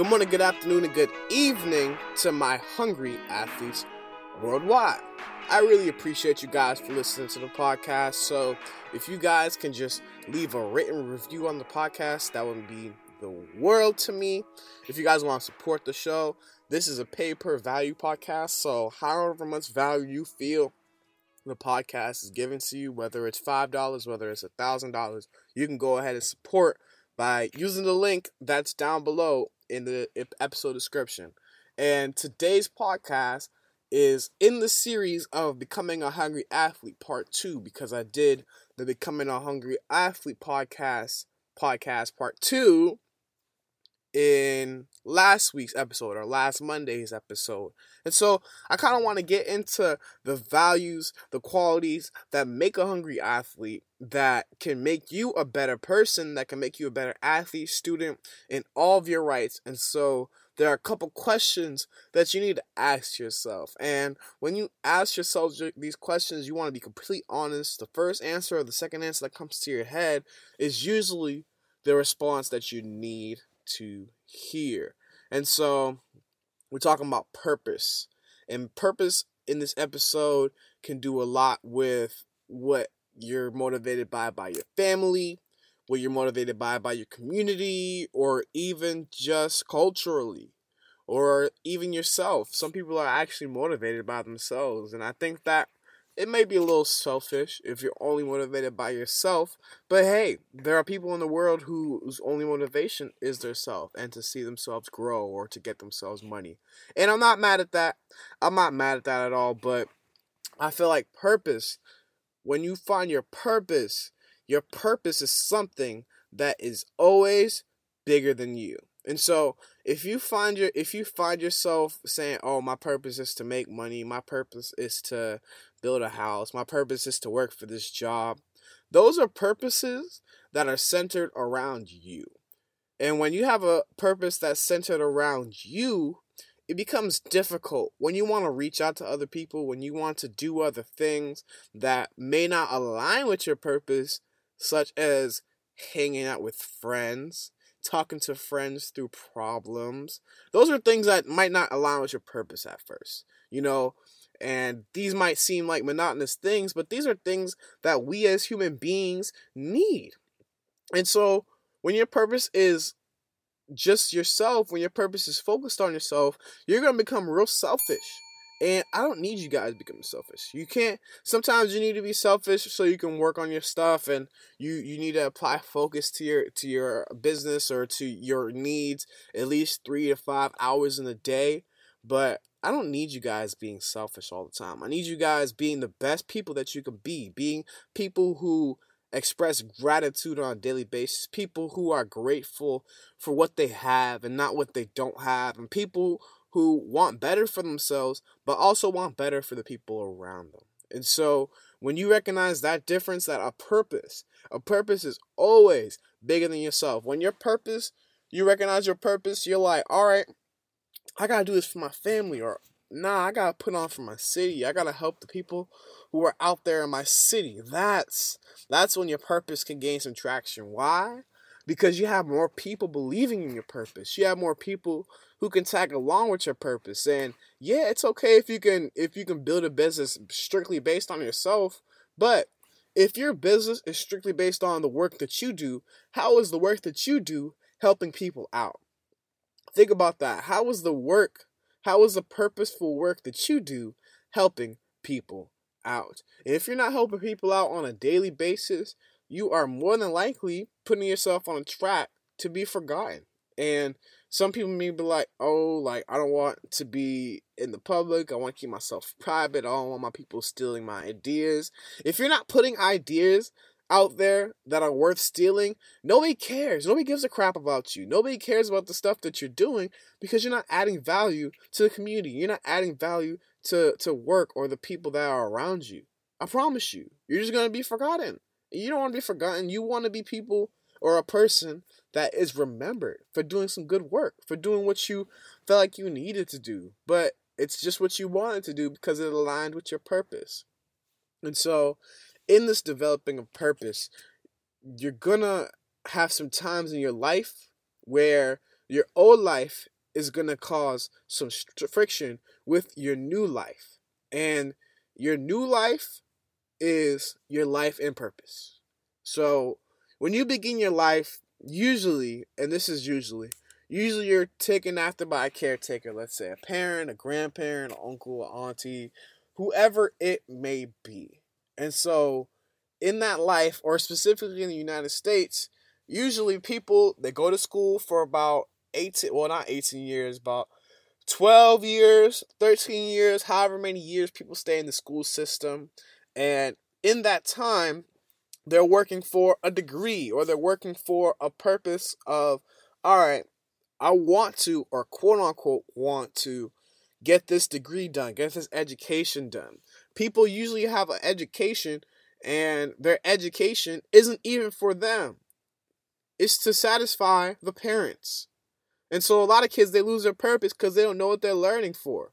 Good morning, good afternoon, and good evening to my hungry athletes worldwide. I really appreciate you guys for listening to the podcast. So, if you guys can just leave a written review on the podcast, that would be the world to me. If you guys want to support the show, this is a pay per value podcast. So, however much value you feel the podcast is given to you, whether it's $5, whether it's $1,000, you can go ahead and support by using the link that's down below in the episode description. And today's podcast is in the series of Becoming a Hungry Athlete Part 2 because I did the Becoming a Hungry Athlete podcast podcast part 2 in last week's episode or last Monday's episode. And so I kind of want to get into the values, the qualities that make a hungry athlete that can make you a better person, that can make you a better athlete, student in all of your rights. And so there are a couple questions that you need to ask yourself. And when you ask yourself these questions, you want to be completely honest. The first answer or the second answer that comes to your head is usually the response that you need to hear. And so we're talking about purpose. And purpose in this episode can do a lot with what you're motivated by by your family, what you're motivated by by your community, or even just culturally, or even yourself. Some people are actually motivated by themselves. And I think that it may be a little selfish if you're only motivated by yourself, but hey, there are people in the world whose only motivation is their self and to see themselves grow or to get themselves money. And I'm not mad at that. I'm not mad at that at all, but I feel like purpose, when you find your purpose, your purpose is something that is always bigger than you. And so if you find your if you find yourself saying, "Oh, my purpose is to make money, my purpose is to build a house, my purpose is to work for this job." Those are purposes that are centered around you. And when you have a purpose that's centered around you, it becomes difficult when you want to reach out to other people, when you want to do other things that may not align with your purpose, such as hanging out with friends, talking to friends through problems. Those are things that might not align with your purpose at first, you know. And these might seem like monotonous things, but these are things that we as human beings need. And so, when your purpose is just yourself, when your purpose is focused on yourself, you're going to become real selfish and I don't need you guys becoming selfish. You can't. Sometimes you need to be selfish so you can work on your stuff, and you you need to apply focus to your to your business or to your needs at least three to five hours in a day. But I don't need you guys being selfish all the time. I need you guys being the best people that you can be, being people who express gratitude on a daily basis, people who are grateful for what they have and not what they don't have, and people who want better for themselves, but also want better for the people around them. And so when you recognize that difference, that a purpose, a purpose is always bigger than yourself. When your purpose, you recognize your purpose, you're like, all right, I gotta do this for my family, or nah, I gotta put on for my city. I gotta help the people who are out there in my city. That's that's when your purpose can gain some traction. Why? Because you have more people believing in your purpose. You have more people who can tag along with your purpose. And yeah, it's okay if you can if you can build a business strictly based on yourself, but if your business is strictly based on the work that you do, how is the work that you do helping people out? Think about that. How is the work, how is the purposeful work that you do helping people out? And if you're not helping people out on a daily basis, you are more than likely putting yourself on a track to be forgotten. And some people may be like, oh, like I don't want to be in the public. I want to keep myself private. I don't want my people stealing my ideas. If you're not putting ideas out there that are worth stealing, nobody cares. Nobody gives a crap about you. Nobody cares about the stuff that you're doing because you're not adding value to the community. You're not adding value to, to work or the people that are around you. I promise you. You're just going to be forgotten. You don't want to be forgotten. You want to be people or a person that is remembered for doing some good work, for doing what you felt like you needed to do. But it's just what you wanted to do because it aligned with your purpose. And so in this developing of purpose, you're gonna have some times in your life where your old life is gonna cause some friction with your new life. And your new life is your life and purpose. So when you begin your life, usually, and this is usually, usually you're taken after by a caretaker, let's say a parent, a grandparent, an uncle, an auntie, whoever it may be. And so, in that life, or specifically in the United States, usually people they go to school for about 18, well, not 18 years, about 12 years, 13 years, however many years people stay in the school system. And in that time, they're working for a degree or they're working for a purpose of, all right, I want to, or quote unquote, want to get this degree done, get this education done people usually have an education and their education isn't even for them. It's to satisfy the parents. And so a lot of kids they lose their purpose because they don't know what they're learning for.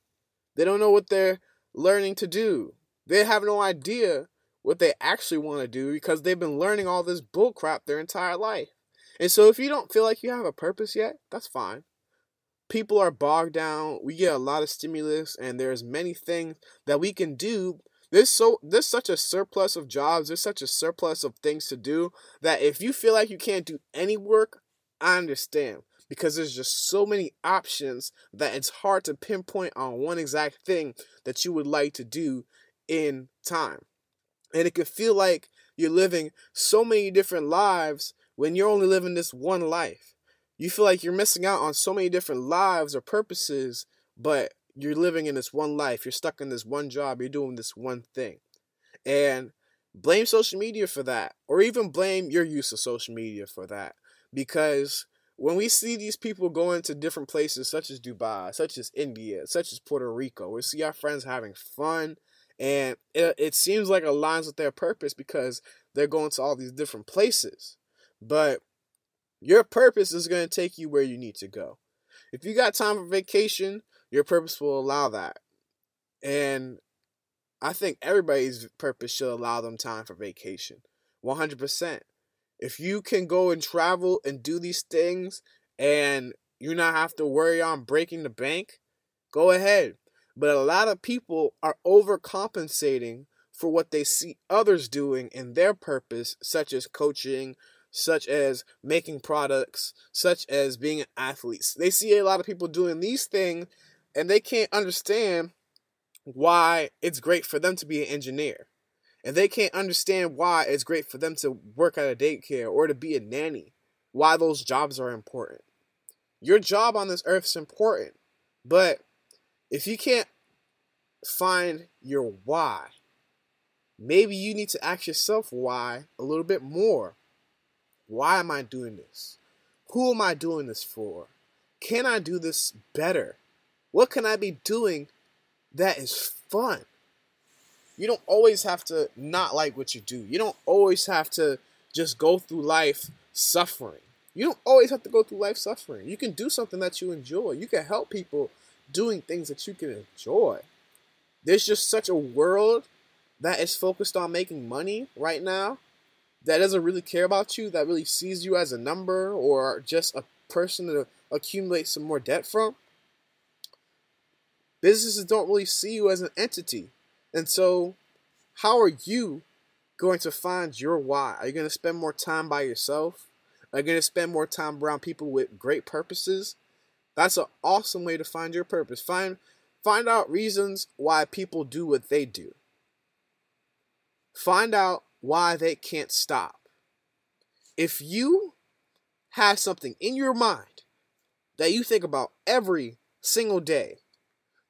They don't know what they're learning to do. They have no idea what they actually want to do because they've been learning all this bullcrap their entire life. And so if you don't feel like you have a purpose yet, that's fine people are bogged down. We get a lot of stimulus, and there's many things that we can do. There's so there's such a surplus of jobs. There's such a surplus of things to do that if you feel like you can't do any work, I understand because there's just so many options that it's hard to pinpoint on one exact thing that you would like to do in time. And it could feel like you're living so many different lives when you're only living this one life you feel like you're missing out on so many different lives or purposes, but you're living in this one life. You're stuck in this one job. You're doing this one thing. And blame social media for that, or even blame your use of social media for that. Because when we see these people going to different places, such as Dubai, such as India, such as Puerto Rico, we see our friends having fun, and it, it seems like aligns with their purpose because they're going to all these different places. But your purpose is going to take you where you need to go. If you got time for vacation, your purpose will allow that. And I think everybody's purpose should allow them time for vacation. 100%. If you can go and travel and do these things and you not have to worry on breaking the bank, go ahead. But a lot of people are overcompensating for what they see others doing in their purpose, such as coaching, such as making products, such as being athletes. They see a lot of people doing these things and they can't understand why it's great for them to be an engineer. And they can't understand why it's great for them to work at a daycare or to be a nanny, why those jobs are important. Your job on this earth is important, but if you can't find your why, maybe you need to ask yourself why a little bit more why am I doing this? Who am I doing this for? Can I do this better? What can I be doing that is fun? You don't always have to not like what you do. You don't always have to just go through life suffering. You don't always have to go through life suffering. You can do something that you enjoy. You can help people doing things that you can enjoy. There's just such a world that is focused on making money right now that doesn't really care about you, that really sees you as a number or just a person to accumulate some more debt from, businesses don't really see you as an entity. And so, how are you going to find your why? Are you going to spend more time by yourself? Are you going to spend more time around people with great purposes? That's an awesome way to find your purpose. Find find out reasons why people do what they do. Find out why they can't stop. If you have something in your mind that you think about every single day,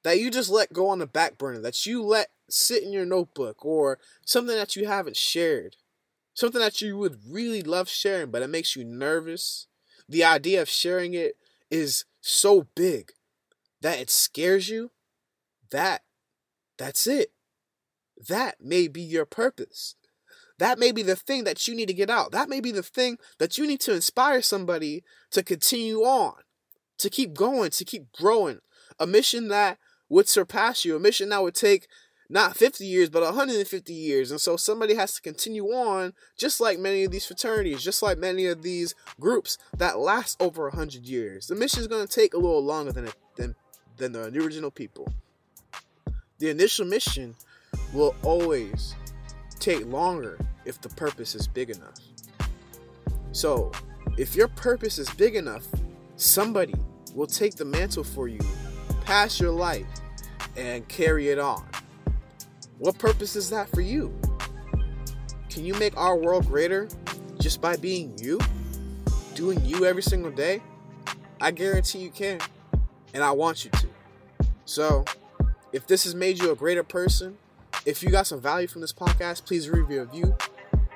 that you just let go on the back burner, that you let sit in your notebook, or something that you haven't shared, something that you would really love sharing, but it makes you nervous. The idea of sharing it is so big that it scares you. That, that's it. That may be your purpose. That may be the thing that you need to get out. That may be the thing that you need to inspire somebody to continue on, to keep going, to keep growing. A mission that would surpass you, a mission that would take not 50 years, but 150 years. And so somebody has to continue on, just like many of these fraternities, just like many of these groups that last over 100 years. The mission is going to take a little longer than, than, than the original people. The initial mission will always take longer if the purpose is big enough. So, if your purpose is big enough, somebody will take the mantle for you, pass your life, and carry it on. What purpose is that for you? Can you make our world greater just by being you? Doing you every single day? I guarantee you can. And I want you to. So, if this has made you a greater person, if you got some value from this podcast, please review.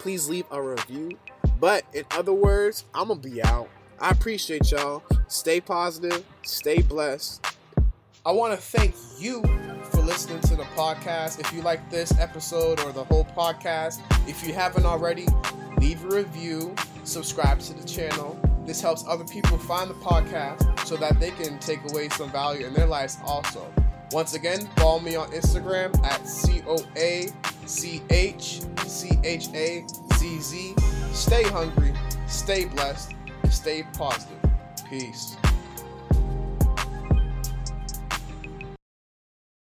Please leave a review. But in other words, I'm going to be out. I appreciate y'all. Stay positive, stay blessed. I want to thank you for listening to the podcast. If you like this episode or the whole podcast, if you haven't already, leave a review, subscribe to the channel. This helps other people find the podcast so that they can take away some value in their lives also. Once again, follow me on Instagram at C O A C H C H A Z Z. Stay hungry, stay blessed, and stay positive. Peace.